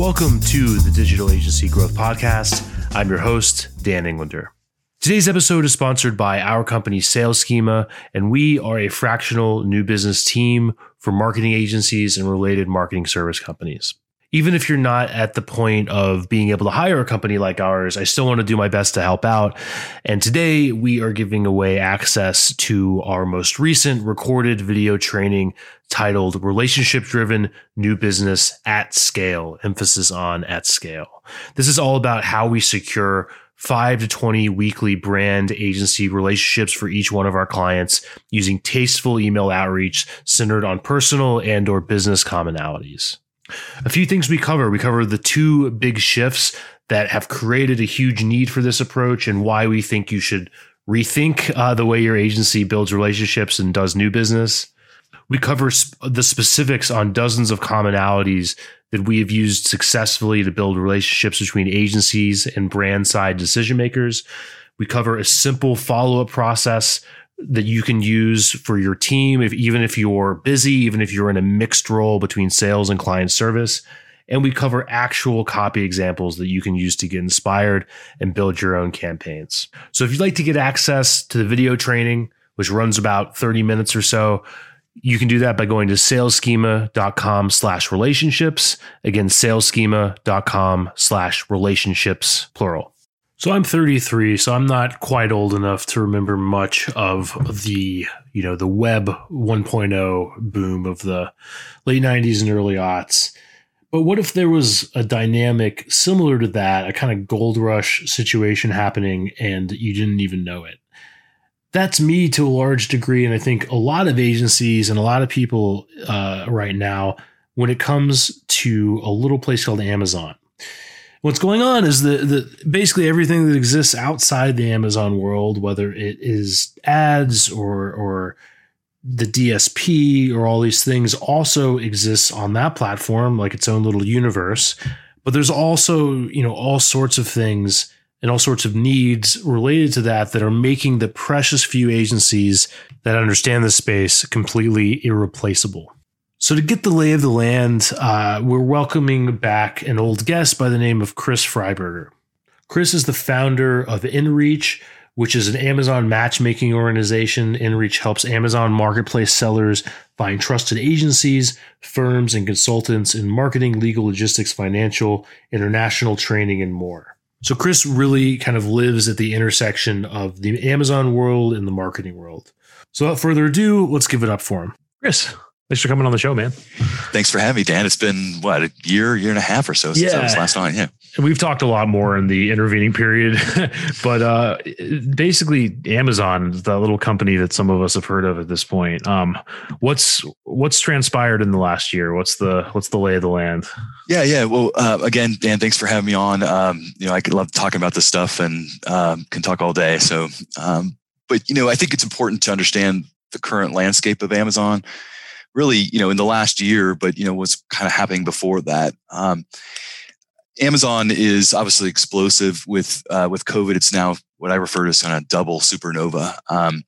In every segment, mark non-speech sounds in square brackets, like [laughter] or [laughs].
Welcome to the Digital Agency Growth Podcast. I'm your host, Dan Englander. Today's episode is sponsored by our company, Sales Schema, and we are a fractional new business team for marketing agencies and related marketing service companies even if you're not at the point of being able to hire a company like ours, I still want to do my best to help out. And today we are giving away access to our most recent recorded video training titled Relationship Driven New Business at Scale, emphasis on at scale. This is all about how we secure five to 20 weekly brand agency relationships for each one of our clients using tasteful email outreach centered on personal and or business commonalities. A few things we cover. We cover the two big shifts that have created a huge need for this approach and why we think you should rethink uh, the way your agency builds relationships and does new business. We cover sp- the specifics on dozens of commonalities that we have used successfully to build relationships between agencies and brand side decision makers. We cover a simple follow up process that you can use for your team, if even if you're busy, even if you're in a mixed role between sales and client service. And we cover actual copy examples that you can use to get inspired and build your own campaigns. So if you'd like to get access to the video training, which runs about 30 minutes or so, you can do that by going to salesschema.com slash relationships. Again, salesschema.com slash relationships, plural. So I'm 33, so I'm not quite old enough to remember much of the, you know, the web 1.0 boom of the late 90s and early aughts. But what if there was a dynamic similar to that, a kind of gold rush situation happening and you didn't even know it? That's me to a large degree. And I think a lot of agencies and a lot of people uh, right now, when it comes to a little place called Amazon, what's going on is that the basically everything that exists outside the Amazon world, whether it is ads or or the DSP or all these things, also exists on that platform, like its own little universe. But there's also you know all sorts of things and all sorts of needs related to that that are making the precious few agencies that understand the space completely irreplaceable. So, to get the lay of the land, uh, we're welcoming back an old guest by the name of Chris Fryburger. Chris is the founder of nReach, which is an Amazon matchmaking organization. nReach helps Amazon marketplace sellers find trusted agencies, firms, and consultants in marketing, legal, logistics, financial, international training, and more. So, Chris really kind of lives at the intersection of the Amazon world and the marketing world. So, without further ado, let's give it up for him. Chris, Thanks for coming on the show, man. Thanks for having me, Dan. It's been what a year, year and a half or so since yeah. I was last on. Yeah. And we've talked a lot more in the intervening period, [laughs] but uh, basically, Amazon, the little company that some of us have heard of at this point. Um, what's what's transpired in the last year? What's the what's the lay of the land? Yeah, yeah. Well, uh, again, Dan, thanks for having me on. Um, you know, I love talking about this stuff and um, can talk all day. So, um, but you know, I think it's important to understand the current landscape of Amazon really, you know, in the last year, but you know, what's kind of happening before that. Um, Amazon is obviously explosive with uh, with COVID. It's now what I refer to as kind of double supernova. Um,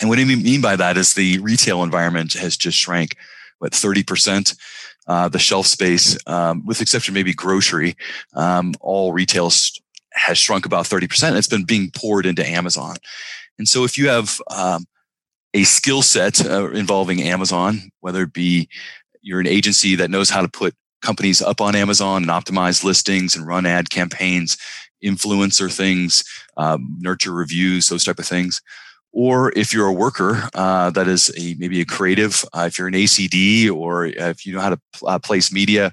and what I mean by that is the retail environment has just shrank, what thirty percent. Uh, the shelf space, um, with exception maybe grocery, um, all retail has shrunk about 30%. It's been being poured into Amazon. And so if you have um, a skill set uh, involving Amazon, whether it be you're an agency that knows how to put companies up on Amazon and optimize listings and run ad campaigns, influencer things, um, nurture reviews, those type of things, or if you're a worker uh, that is a, maybe a creative, uh, if you're an ACD or if you know how to pl- uh, place media,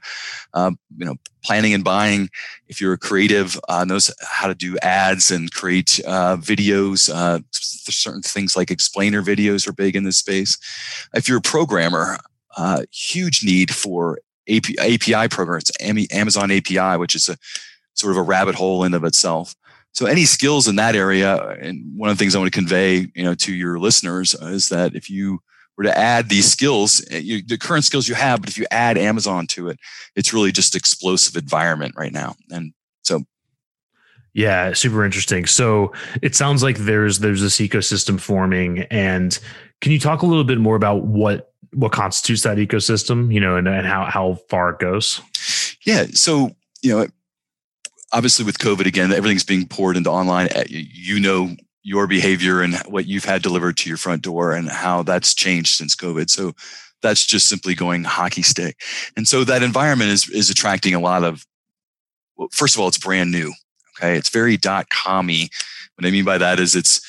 um, you know, planning and buying, if you're a creative, uh, knows how to do ads and create uh, videos, uh, certain things like explainer videos are big in this space. If you're a programmer, huge need for API, programs, Amazon API, which is a sort of a rabbit hole in of itself. So any skills in that area, and one of the things I want to convey, you know, to your listeners is that if you were to add these skills, eh, you, the current skills you have, but if you add Amazon to it, it's really just explosive environment right now. And so yeah, super interesting. So it sounds like there's there's this ecosystem forming, and can you talk a little bit more about what what constitutes that ecosystem? You know, and, and how how far it goes. Yeah. So, you know, obviously with COVID again, everything's being poured into online. Eh, you know your behavior and what you've had delivered to your front door and how that's changed since COVID. So that's just simply going hockey stick. And so that environment is is attracting a lot of well, first of all, it's brand new. Okay. It's very dot commy. What I mean by that is it's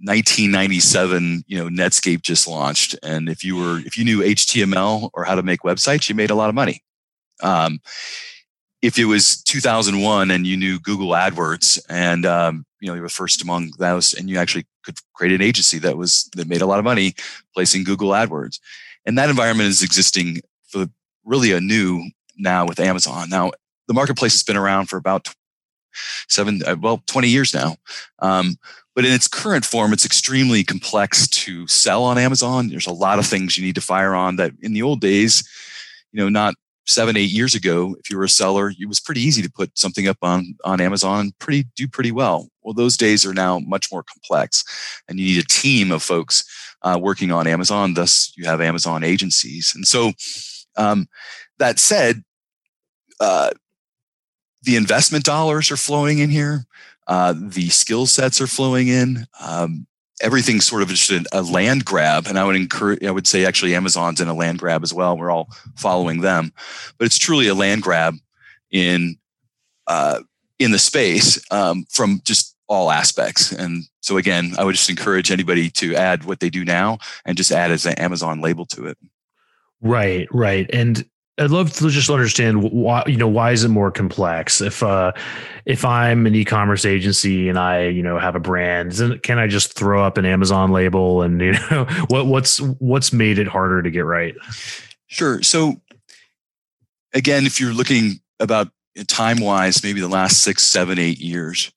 1997, you know, Netscape just launched. And if you were, if you knew HTML or how to make websites, you made a lot of money. Um, if it was 2001 and you knew Google AdWords and, um, you know, you were first among those and you actually could create an agency that was, that made a lot of money placing Google AdWords. And that environment is existing for really a new now with Amazon. Now, the marketplace has been around for about seven, uh, well, 20 years now. Um, but in its current form, it's extremely complex to sell on Amazon. There's a lot of things you need to fire on that in the old days, you know, not seven, eight years ago, if you were a seller, it was pretty easy to put something up on, on Amazon and pretty do pretty well. Well, those days are now much more complex and you need a team of folks uh, working on Amazon. Thus, you have Amazon agencies. And so, um, that said, uh, the investment dollars are flowing in here. Uh, the skill sets are flowing in. Um, everything's sort of just a, land grab, and I would encourage. I would say actually Amazon's in a land grab as well. We're all following them, but it's truly a land grab in uh, in the space um, from just all aspects. And so again, I would just encourage anybody to add what they do now and just add as an Amazon label to it. Right, right. And I'd love to just understand why you know why is it more complex? If uh if I'm an e-commerce agency and I you know have a brand, can I just throw up an Amazon label and [laughs] you know what what's what's made it harder to get right? Sure. So again, if you're looking about time wise, maybe the last six, seven, eight years,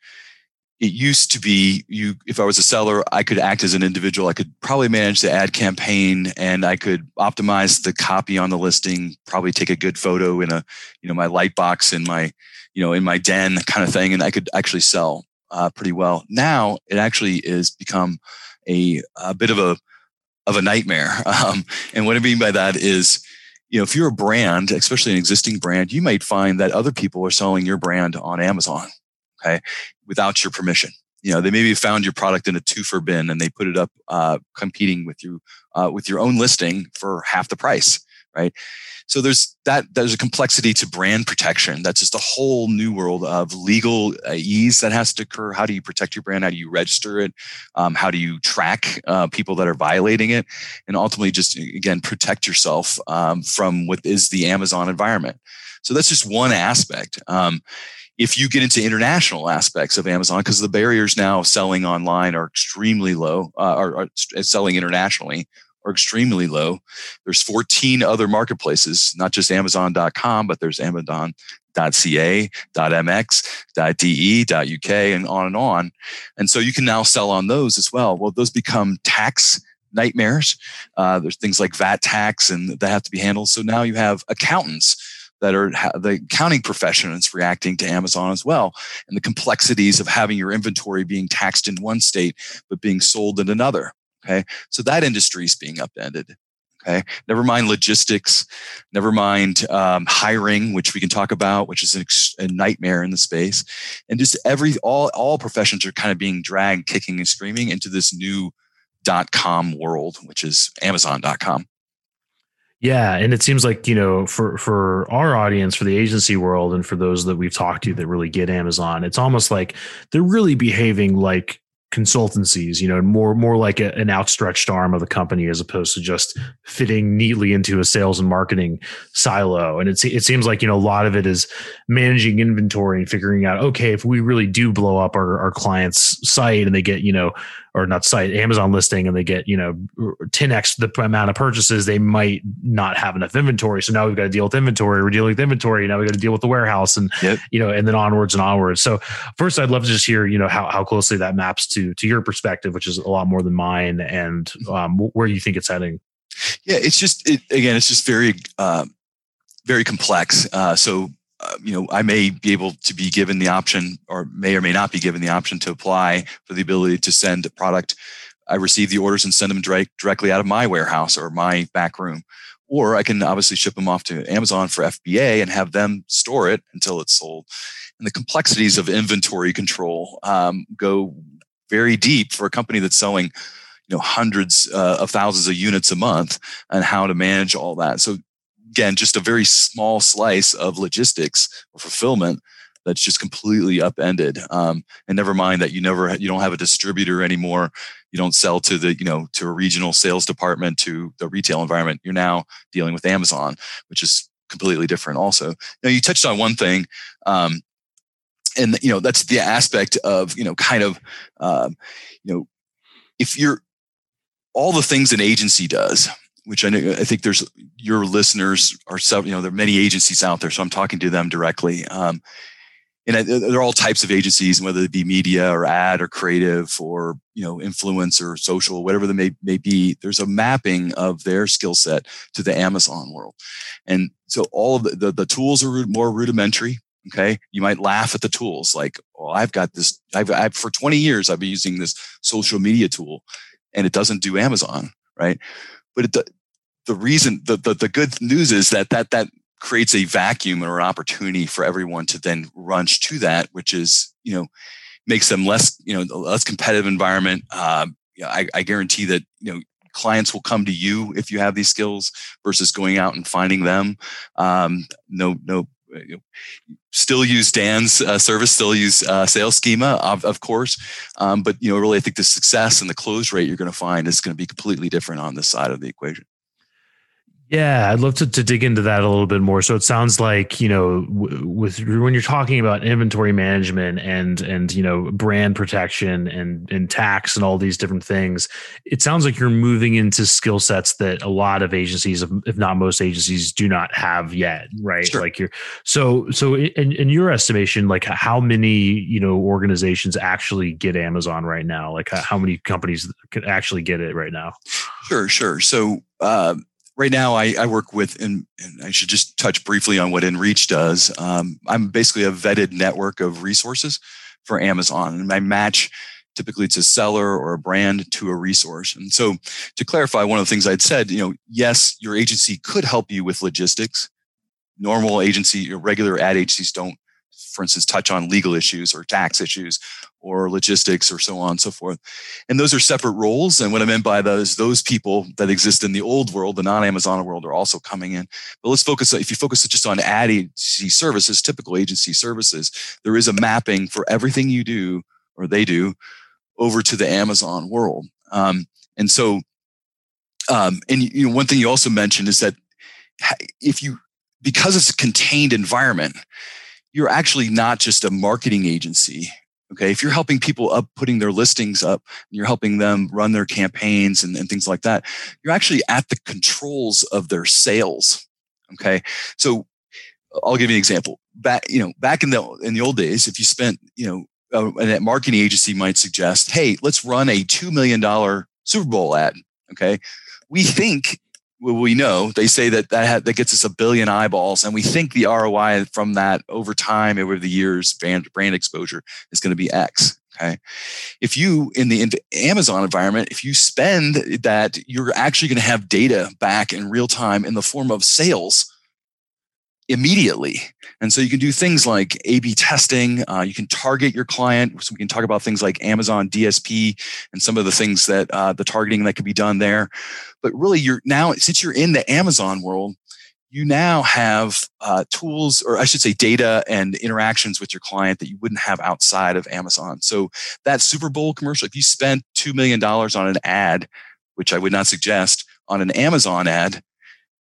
it used to be you if i was a seller i could act as an individual. I could probably manage the ad campaign and i could optimize the copy on the listing probably take a good photo in a you know my light box in my you know in my den kind of thing and i could actually sell uh, pretty well. Now it actually is become a, a bit of a of a nightmare. [laughs] Um, and what i mean by that is you know if you're a brand especially an existing brand you might find that other people are selling your brand on amazon okay, without your permission. You know, they maybe found your product in a twofer bin and they put it up uh, competing with you uh, with your own listing for half the price, right? So there's that. There's a complexity to brand protection. That's just a whole new world of legal uh, ease that has to occur. How do you protect your brand? How do you register it? Um, how do you track uh, people that are violating it? And ultimately, just again, protect yourself um, from what is the Amazon environment. So that's just one aspect. Um, if you get into international aspects of Amazon, because the barriers now of selling online are extremely low, uh, are, are, selling internationally are extremely low. There's 14 other marketplaces, not just Amazon.com, but there's Amazon.ca, .mx, .de, .uk, and on and on. And so you can now sell on those as well. Well, those become tax nightmares. Uh, there's things like VAT tax and that have to be handled. So now you have accountants that are the accounting profession is reacting to Amazon as well, and the complexities of having your inventory being taxed in one state but being sold in another. Okay, so that industry is being upended. Okay, never mind logistics, never mind um, hiring, which we can talk about, which is an ex- a nightmare in the space, and just every all all professions are kind of being dragged, kicking and screaming into this new dot com world, which is Amazon.com. Yeah, and it seems like you know, for for our audience, for the agency world, and for those that we've talked to that really get Amazon, it's almost like they're really behaving like consultancies you know more more like a, an outstretched arm of the company as opposed to just fitting neatly into a sales and marketing silo. And it, it seems like you know a lot of it is managing inventory and figuring out okay if we really do blow up our, our client's site and they get you know or not site Amazon listing and they get you know 10x the amount of purchases they might not have enough inventory so now we've got to deal with inventory we're dealing with inventory now we've got to deal with the warehouse and yep. you know and then onwards and onwards so first I'd love to just hear you know how, how closely that maps to to your perspective, which is a lot more than mine, and um, where you think it's heading. Yeah, it's just it, again, it's just very uh, very complex. Uh, so uh, you know, I may be able to be given the option, or may or may not be given the option to apply for the ability to send a product I receive the orders and send them direct, directly out of my warehouse or my back room. Or I can obviously ship them off to Amazon for FBA and have them store it until it's sold. And the complexities of inventory control um, go very deep for a company that's selling you know hundreds uh, of thousands of units a month and how to manage all that so again just a very small slice of logistics or fulfillment that's just completely upended. Um, and never mind that you never you don't have a distributor anymore. You don't sell to the you know to a regional sales department to the retail environment. You're now dealing with amazon which is completely different also. Now you touched on one thing um, and you know that's the aspect of you know kind of um, you know if you're all the things an agency does which I know I think there's your listeners are so you know there are many agencies out there, so I'm talking to them directly. Um, and I, there are all types of agencies, whether it be media or ad or creative or you know influence or social, whatever they may may be. There's a mapping of their skill set to the Amazon world, and so all of the, the, the tools are more rudimentary. Okay. You might laugh at the tools like, oh, I've got this, I've, I've, for 20 years, I've been using this social media tool and it doesn't do Amazon. Right. But it, the, the reason, the, the, the good news is that, that, that creates a vacuum or an opportunity for everyone to then runch to that, which is, you know, makes them less, you know, less competitive environment. Uh, I, I guarantee that, you know, clients will come to you if you have these skills versus going out and finding them. Um, no, no still use Dan's uh, service, still use uh, sales schema, of, of course. Um, but you know, really, I think the success and the close rate you're going to find is going to be completely different on this side of the equation. Yeah, I'd love to, to dig into that a little bit more. So it sounds like you know, w- with when you're talking about inventory management and and you know brand protection and and tax and all these different things, it sounds like you're moving into skill sets that a lot of agencies, if not most agencies, do not have yet, right? Sure. Like you're so so in, in your estimation, like how many you know organizations actually get Amazon right now? Like how many companies could actually get it right now? Sure, sure. So. Uh, right now I, I work with, and, and, I should just touch briefly on what nReach does. Um, I'm basically a vetted network of resources for Amazon, and I match typically it's a seller or a brand to a resource. And so to clarify, one of the things I'd said, you know, yes, your agency could help you with logistics. Normal agency, your regular ad agencies don't, for instance, touch on legal issues or tax issues or logistics or so on and so forth. And those are separate roles. And what I meant by is those people that exist in the old world, the non-Amazon world, are also coming in. But let's focus, if you focus just on ad agency services, typical agency services, there is a mapping for everything you do or they do over to the Amazon world. Um, and so, um, and you know, one thing you also mentioned is that if you, because it's a contained environment, you're actually not just a marketing agency Okay. If you're helping people up putting their listings up, and you're helping them run their campaigns and, and things like that, you're actually at the controls of their sales. Okay. So I'll give you an example. Back, you know, back in the in the old days, if you spent, you know, uh, a marketing agency might suggest, hey, let's run a two million dollar Super Bowl ad. Okay. We think we know they say that that, that gets us a billion eyeballs, and we think the ROI from that over time, over the years, brand, brand exposure is going to be X. Okay. If you in the Amazon environment, if you spend that, you're actually going to have data back in real time in the form of sales immediately. And so you can do things like A B testing. Uh, you can target your client. So we can talk about things like Amazon DSP and some of the things that uh, the targeting that can be done there. But really, you're now, since you're in the Amazon world, you now have uh, tools, or I should say, data and interactions with your client that you wouldn't have outside of Amazon. So that Super Bowl commercial, if you spent $2 million on an ad, which I would not suggest, on an Amazon ad,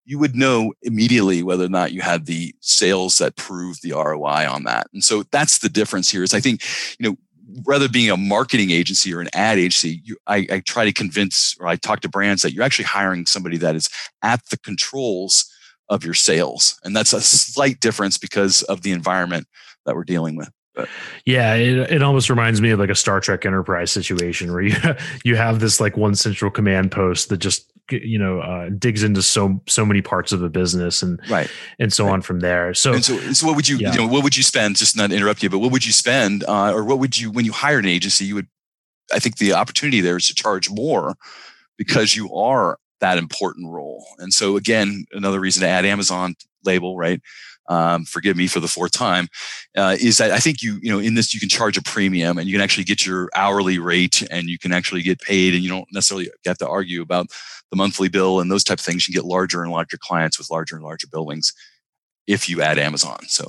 you would know immediately whether or not you had the sales that prove the ROI on that. And so that's the difference here is I think, you know, rather being a marketing agency or an ad agency, you, I, I try to convince or I talk to brands that you're actually hiring somebody that is at the controls of your sales. And that's a slight difference because of the environment that we're dealing with. But. Yeah, it, it almost reminds me of like a Star Trek Enterprise situation where you [laughs] you have this like one central command post that just you know uh, digs into so so many parts of a business and right and so right. on from there. So and so so what would you yeah. you know what would you spend? Just not interrupt you, but what would you spend uh, or what would you when you hired an agency? You would I think the opportunity there is to charge more because you are that important role. And so again, another reason to add Amazon label, right? Um, forgive me for the fourth time, uh, is that I think you, you know, in this you can charge a premium and you can actually get your hourly rate and you can actually get paid and you don't necessarily have to argue about the monthly bill and those type of things. You can get larger and larger clients with larger and larger buildings if you add Amazon. So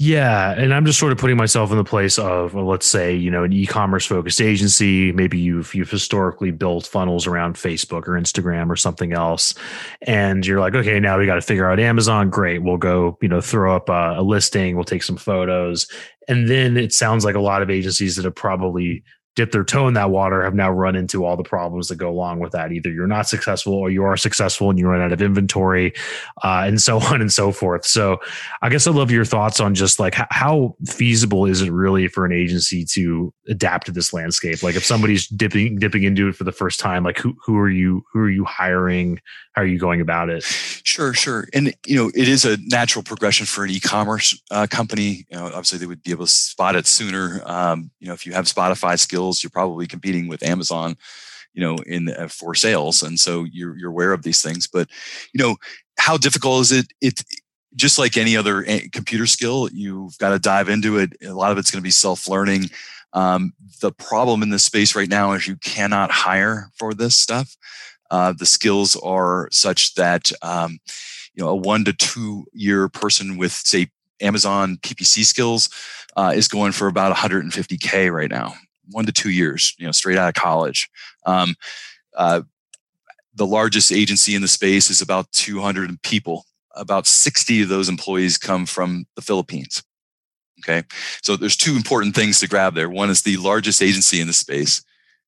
yeah, and I'm just sort of putting myself in the place of, let's say, you know, an e-commerce focused agency. Maybe you've you've historically built funnels around Facebook or Instagram or something else, and you're like, okay, now we got to figure out Amazon. Great, we'll go, you know, throw up a, a listing. We'll take some photos, and then it sounds like a lot of agencies that have probably dip their toe in that water have now run into all the problems that go along with that. Either you're not successful or you are successful and you run out of inventory, uh, and so [laughs] on and so forth. So, I guess I'd love your thoughts on just like how feasible is it really for an agency to adapt to this landscape? Like, if somebody's dipping dipping into it for the first time, like who who are you who are you hiring? How are you going about it? Sure, sure. And you know, it is a natural progression for an e-commerce uh, company. You know, obviously they would be able to spot it sooner. Um, you know, if you have Shopify skills skills, you're probably competing with Amazon, you know, in uh, for sales, and so you're you're aware of these things. But you know, how difficult is it? It just like any other eh, computer skill, you've got to dive into it. A lot of it's going to be self learning. Um, the problem in this space right now is you cannot hire for this stuff. Uh, the skills are such that um, you know a one to two year person with say Amazon PPC skills uh, is going for about 150k right now one to two years, you know, straight out of college. Um, uh, the largest agency in the space is about 200 people. About 60 of those employees come from the Philippines. Okay. So there's two important things to grab there. One is the largest agency in the space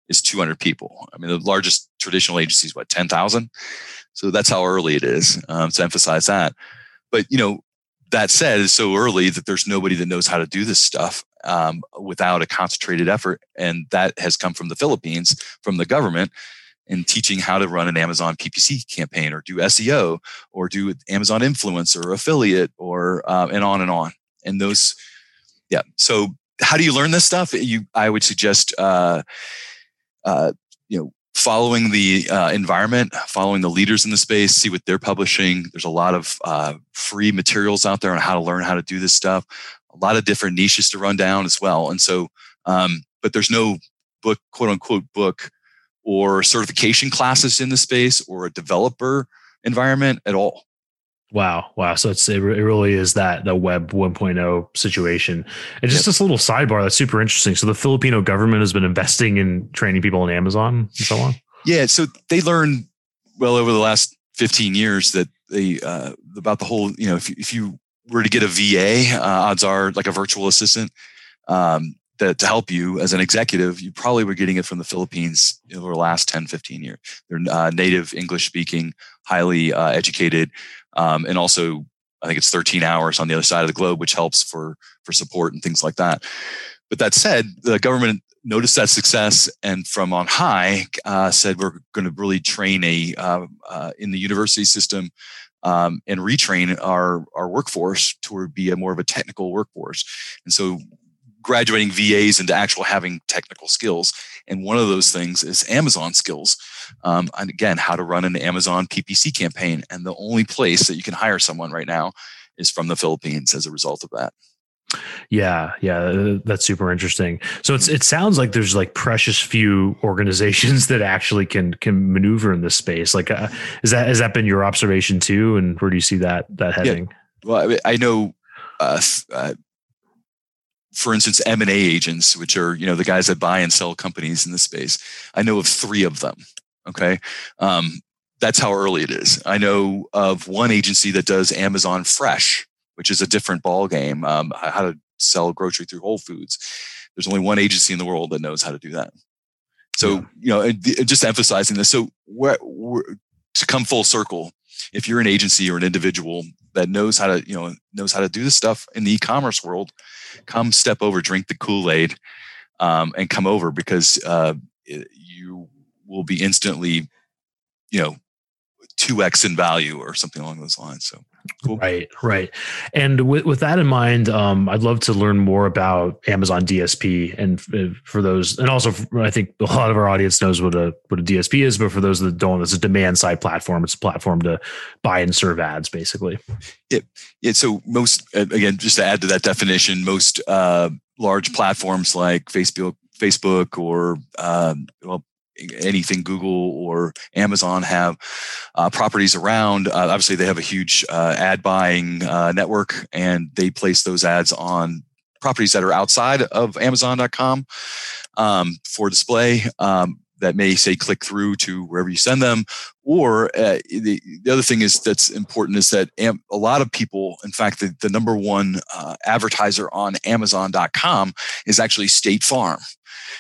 is 200 people. I mean, the largest traditional agency is what, 10,000? So that's how early it is um, to emphasize that. But, you know, that said, it's so early that there's nobody that knows how to do this stuff um, without a concentrated effort. And that has come from the Philippines, from the government, in teaching how to run an Amazon PPC campaign or do SEO or do Amazon influencer or affiliate or uh, and on and on. And those, yeah. So how do you learn this stuff? You, I would suggest, uh, uh, you know, following the uh, environment, following the leaders in the space, see what they're publishing. There's a lot of uh, free materials out there on how to learn how to do this stuff. A lot of different niches to run down as well. And so, um, but there's no book, quote unquote, book or certification classes in the space or a developer environment at all. Wow, wow! So it's it really is that the Web 1.0 situation. And just yep. this little sidebar that's super interesting. So the Filipino government has been investing in training people in Amazon and so on. Yeah, so they learned well over the last 15 years that they uh, about the whole. You know, if if you were to get a VA, uh, odds are like a virtual assistant um, that to help you as an executive, you probably were getting it from the Philippines over the last 10, 15 years. They're uh, native English speaking, highly uh, educated um, and also I think it's 13 hours on the other side of the globe, which helps for for support and things like that. But that said, the government noticed that success and from on high uh, said we're going to really train a uh, uh, in the university system um, and retrain our our workforce to be a more of a technical workforce. And so graduating VAs into actual having technical skills. And one of those things is Amazon skills. Um, and again, how to run an Amazon PPC campaign. And the only place that you can hire someone right now is from the Philippines as a result of that. Yeah, yeah, uh, that's super interesting. So it's it sounds like there's like precious few organizations [laughs] that actually can can maneuver in this space. Like, uh, is that has that been your observation too? And where do you see that that heading? Yeah. Well, I know uh, uh, for instance, M and A agents, which are you know the guys that buy and sell companies in the space. I know of three of them. Okay, um, that's how early it is. I know of one agency that does Amazon Fresh, which is a different ball game. Um, how to sell grocery through Whole Foods. There's only one agency in the world that knows how to do that. So you know, just emphasizing this. So we're, we're, to come full circle, if you're an agency or an individual that knows how to you know knows how to do this stuff in the e-commerce world come step over drink the kool-aid um, and come over because uh, you will be instantly you know 2x in value or something along those lines. So Cool. Right, right. And with, with that in mind, um, I'd love to learn more about Amazon DSP. And uh, for those, and also for, I think a lot of our audience knows what a what a DSP is, but for those that don't, it's a demand side platform. It's a platform to buy and serve ads, basically. Yeah, yeah. So most again, just to add to that definition, most uh, large platforms like Facebook, Facebook, or um, well, anything Google or Amazon have uh, properties around. Uh, obviously, they have a huge uh, ad buying uh, network, and they place those ads on properties that are outside of Amazon.com um, for display. Um, that may say click through to wherever you send them. Or uh, the, the other thing is that's important is that am, a lot of people, in fact, the, the number one uh, advertiser on Amazon.com is actually State Farm.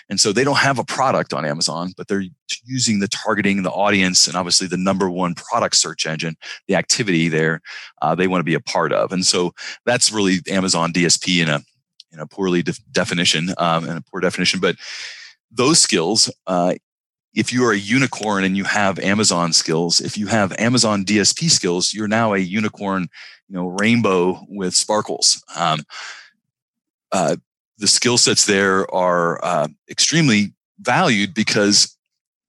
And so they don't have a product on Amazon, but they're using the targeting, the audience, and obviously the number one product search engine, the activity there, uh, they want to be a part of. And so that's really Amazon DSP in a in a poorly de- definition um, and a poor definition. But those skills, uh, if you are a unicorn and you have Amazon skills, if you have Amazon DSP skills, you're now a unicorn, you know, rainbow with sparkles. Um, uh, the skill sets there are uh, extremely valued because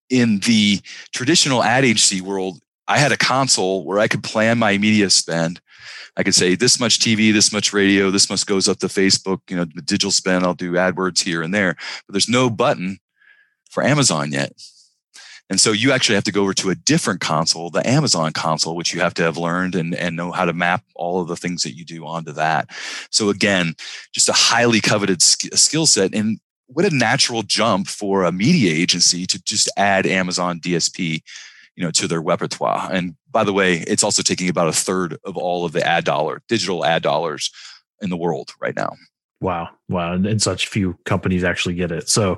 in the traditional ad agency world, I had a console where I could plan my media spend. I could say this much TV, this much radio, this much goes up to Facebook. You know, the digital spend, I'll do AdWords here and there, but there's no button for Amazon yet. And so you actually have to go over to a different console, the Amazon console, which you have to have learned and, and know how to map all of the things that you do onto that. So again, just a highly coveted skill set. And what a natural jump for a media agency to just add Amazon DSP, you know, to their repertoire. And by the way, it's also taking about a third of all of the ad dollar, digital ad dollars in the world right now. Wow, wow, and, and, such few companies actually get it. So,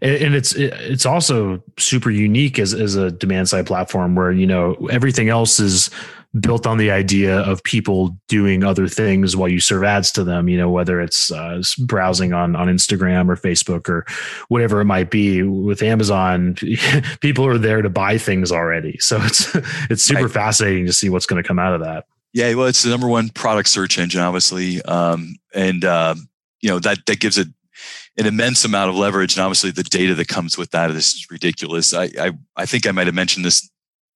and, and it's it's also super unique as as a demand side platform where you know everything else is built on the idea of people doing other things while you serve ads to them. You know, whether it's uh, browsing on on Instagram or Facebook or whatever it might be. With Amazon, [laughs] people are there to buy things already, so it's [laughs] it's super right. fascinating to see what's going to come out of that. Yeah, well, it's the number one product search engine, obviously, um, and uh, you know that that gives it an immense amount of leverage, and obviously the data that comes with that is ridiculous. I I, I think I might have mentioned this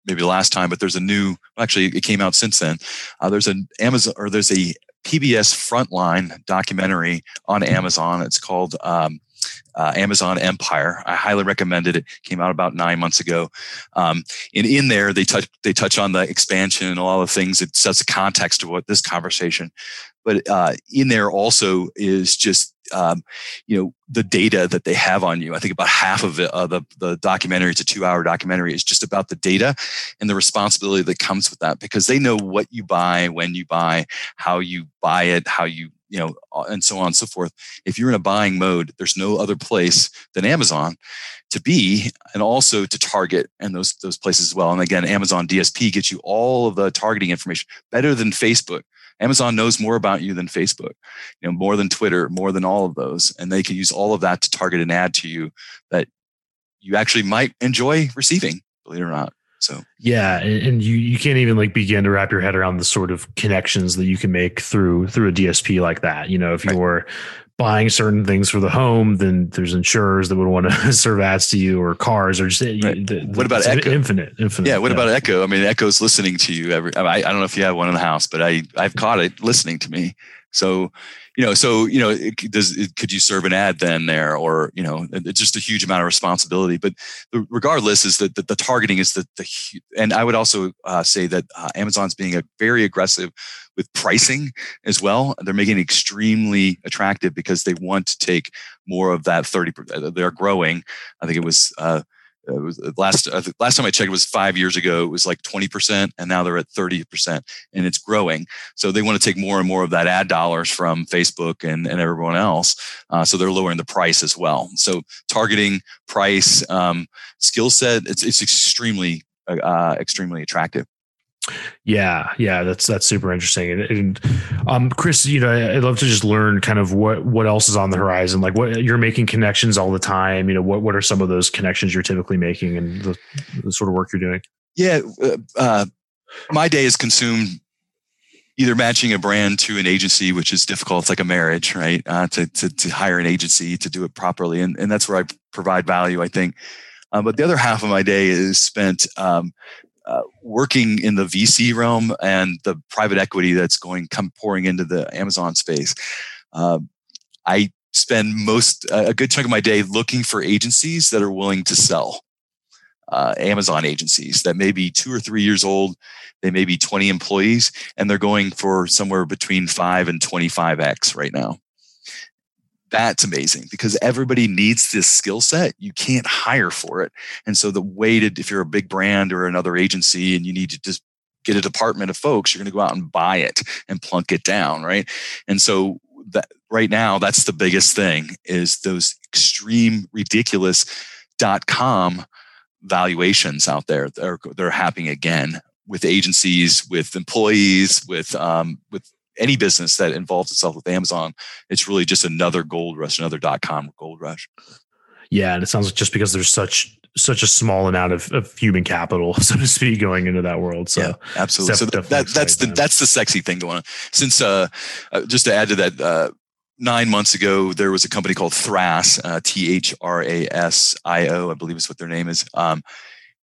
maybe last time, but there's a new. Actually, it came out since then. Uh, there's an Amazon or there's a PBS Frontline documentary on Amazon. It's called um, uh, Amazon Empire. I highly recommend it. It came out about nine months ago. Um, and in there, they touch they touch on the expansion and a lot of things. It sets a context to what this conversation. But uh, in there also is just um, you know the data that they have on you. I think about half of it, uh, the the documentary. It's a two hour documentary. is just about the data and the responsibility that comes with that because they know what you buy, when you buy, how you buy it, how you you know, and so on and so forth. If you're in a buying mode, there's no other place than Amazon to be, and also to target and those those places as well. And again, Amazon DSP gets you all of the targeting information better than Facebook. Amazon knows more about you than Facebook, you know, more than Twitter, more than all of those, and they can use all of that to target an ad to you that you actually might enjoy receiving. Believe it or not. So yeah, and you you can't even like begin to wrap your head around the sort of connections that you can make through through a DSP like that. You know, if right. you're buying certain things for the home, then there's insurers that would want to [laughs] serve ads to you, or cars, or just uh, right. the, what about Echo? Infinite, infinite. Yeah. What yeah. about Echo? I mean, Echo's listening to you every. I, I don't know if you have one in the house, but I I've caught it listening to me. So you know, so you know, it, does it, could you serve an ad then there, or you know, it's just a huge amount of responsibility. But the, regardless, is that the, the, targeting is the the and I would also uh, say that uh, Amazon's being a very aggressive with pricing as well. They're making it extremely attractive because they want to take more of that thirty. They're growing. I think it was. Uh, it was uh, last uh, last time I checked was five years ago. It was like twenty percent, and now they're at thirty percent, and it's growing. So they want to take more and more of that ad dollars from Facebook and and everyone else. Uh, so they're lowering the price as well. So targeting, price, um, skill set, it's it's extremely uh, uh extremely attractive. Yeah, yeah, that's that's super interesting. And, and, um, Chris, you know, I'd love to just learn kind of what what else is on the horizon. Like, what you're making connections all the time. You know, what what are some of those connections you're typically making, and the, the sort of work you're doing? Yeah, uh, uh, my day is consumed either matching a brand to an agency, which is difficult. It's like a marriage, right? Uh, to, to, to hire an agency to do it properly, and and that's where I provide value. I think. Um, but the other half of my day is spent um, uh, working in the VC realm and the private equity that's going come pouring into the Amazon space. Uh, I spend most a good chunk of my day looking for agencies that are willing to sell. Uh, Amazon agencies that may be two or three years old, they may be 20 employees, and they're going for somewhere between five and 25x right now. That's amazing because everybody needs this skill set. You can't hire for it. And so the way to, if you're a big brand or another agency and you need to just get a department of folks, you're going to go out and buy it and plunk it down. Right. And so that right now, that's the biggest thing is those extreme ridiculous dot com valuations out there. They're, they're happening again with agencies, with employees, with, um, with any business that involves itself with Amazon, it's really just another gold rush, another dot com gold rush. Yeah, and it sounds like just because there's such such a small amount of, of human capital, [laughs] so to speak, going into that world. So yeah, absolutely. So that, that's the that's the sexy thing going on. Since uh, uh, just to add to that, uh, nine months ago there was a company called Thras, uh, T H R A S I O, I believe is what their name is. Um,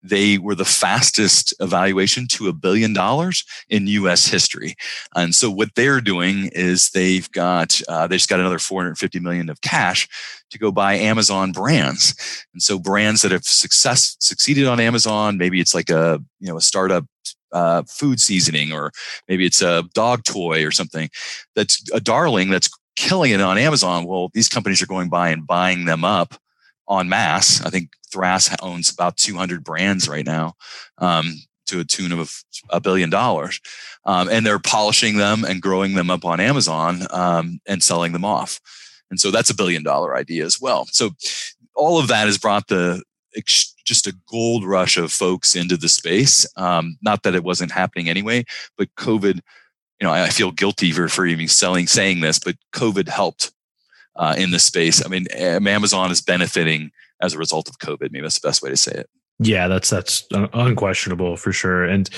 they were the fastest evaluation to a billion dollars in U.S. history. And so what they're doing is they've got uh, they just got another 450 million of cash to go buy Amazon brands. And so brands that have success succeeded on Amazon, maybe it's like a you know a startup uh, food seasoning, or maybe it's a dog toy or something that's a darling that's killing it on Amazon. Well, these companies are going by and buying them up en mass. I think Thras owns about 200 brands right now um, to a tune of a billion dollars. Um, and they're polishing them and growing them up on Amazon um, and selling them off. And so that's a billion dollar idea as well. So all of that has brought the just a gold rush of folks into the space. Um, not that it wasn't happening anyway, but COVID, you know, I feel guilty for, for even selling, saying this, but COVID helped uh, in this space. I mean, Amazon is benefiting as a result of COVID. Maybe that's the best way to say it. Yeah, that's that's unquestionable for sure. And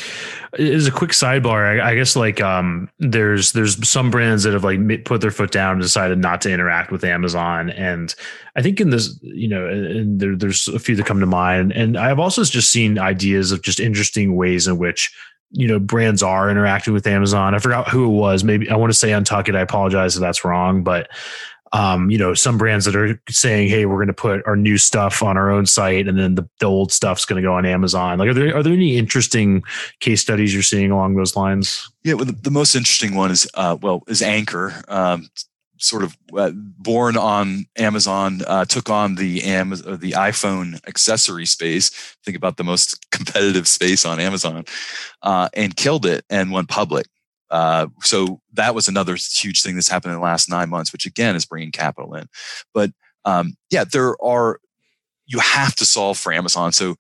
as a quick sidebar, I, I, guess like um, there's there's some brands that have like put their foot down and decided not to interact with Amazon. And I think in this, you know, and there, there's a few that come to mind. And I've also just seen ideas of just interesting ways in which you know brands are interacting with Amazon. I forgot who it was. Maybe I want to say Untuckit. I apologize if that's wrong, but um, you know, some brands that are saying, "Hey, we're going to put our new stuff on our own site, and then the, the old stuff's going to go on Amazon." Like, are there are there any interesting case studies you're seeing along those lines? Yeah, well, the, the most interesting one is uh, well, is Anker. Um, sort of uh, born on Amazon, uh, took on the Amazon, the iPhone accessory space. Think about the most [laughs] competitive space on Amazon, uh, and killed it and went public. Uh, so that was another huge thing that's happened in the last nine months, which again is bringing capital in. But um, yeah, there are, you have to solve for Amazon. So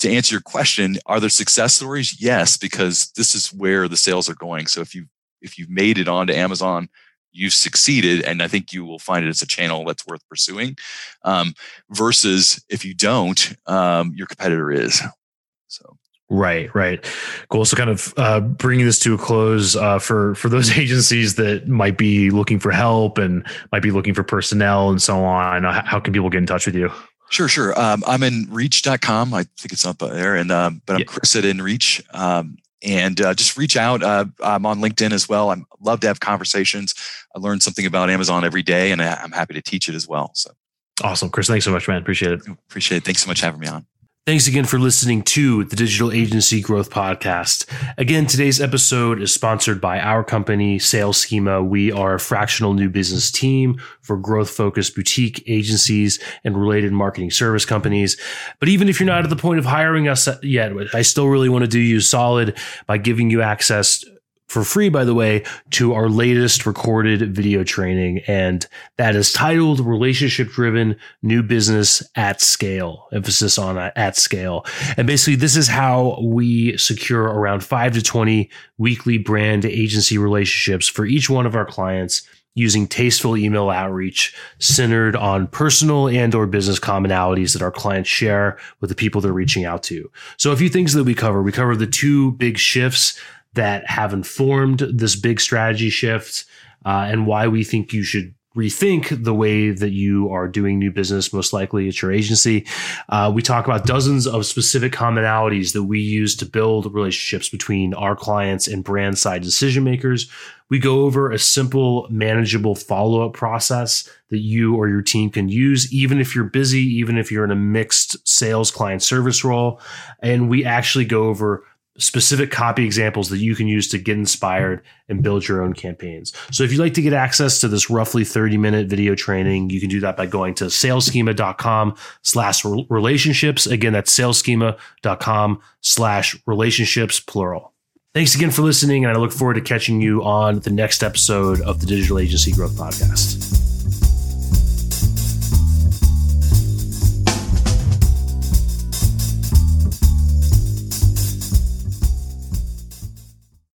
to answer your question, are there success stories? Yes, because this is where the sales are going. So if you if you've made it onto Amazon, you've succeeded, and I think you will find it as a channel that's worth pursuing. Um, versus if you don't, um, your competitor is. So Right, right. Cool. So, kind of uh, bringing this to a close uh, for for those [laughs] agencies that might be looking for help and might be looking for personnel and so on. Uh, how can people get in touch with you? Sure, sure. Um, I'm nReach.com. I think it's up there. And, um, but I'm yeah. Chris at nReach. Um, and uh, just reach out. Uh, I'm on LinkedIn as well. I love to have conversations. I learn something about Amazon every day, and I, I'm happy to teach it as well. So awesome, Chris. Thanks so much, man. Appreciate it. Appreciate it. Thanks so much for having me on. Thanks again for listening to the Digital Agency Growth Podcast. Again, today's episode is sponsored by our company, Sales Schema. We are a fractional new business team for growth focused boutique agencies and related marketing service companies. But even if you're not at the point of hiring us yet, I still really want to do you solid by giving you access for free, by the way, to our latest recorded video training. And that is titled Relationship Driven New Business at Scale, emphasis on uh, at scale. And basically, this is how we secure around five to 20 weekly brand agency relationships for each one of our clients using tasteful email outreach centered on personal and or business commonalities that our clients share with the people they're reaching out to. So a few things that we cover. We cover the two big shifts that have informed this big strategy shift uh, and why we think you should rethink the way that you are doing new business, most likely at your agency. Uh, we talk about dozens of specific commonalities that we use to build relationships between our clients and brand side decision makers. We go over a simple, manageable follow up process that you or your team can use, even if you're busy, even if you're in a mixed sales client service role. And we actually go over specific copy examples that you can use to get inspired and build your own campaigns. So if you'd like to get access to this roughly 30 minute video training, you can do that by going to salesschema.com slash relationships. Again, that's salesschema.com slash relationships plural. Thanks again for listening, and I look forward to catching you on the next episode of the Digital Agency Growth Podcast.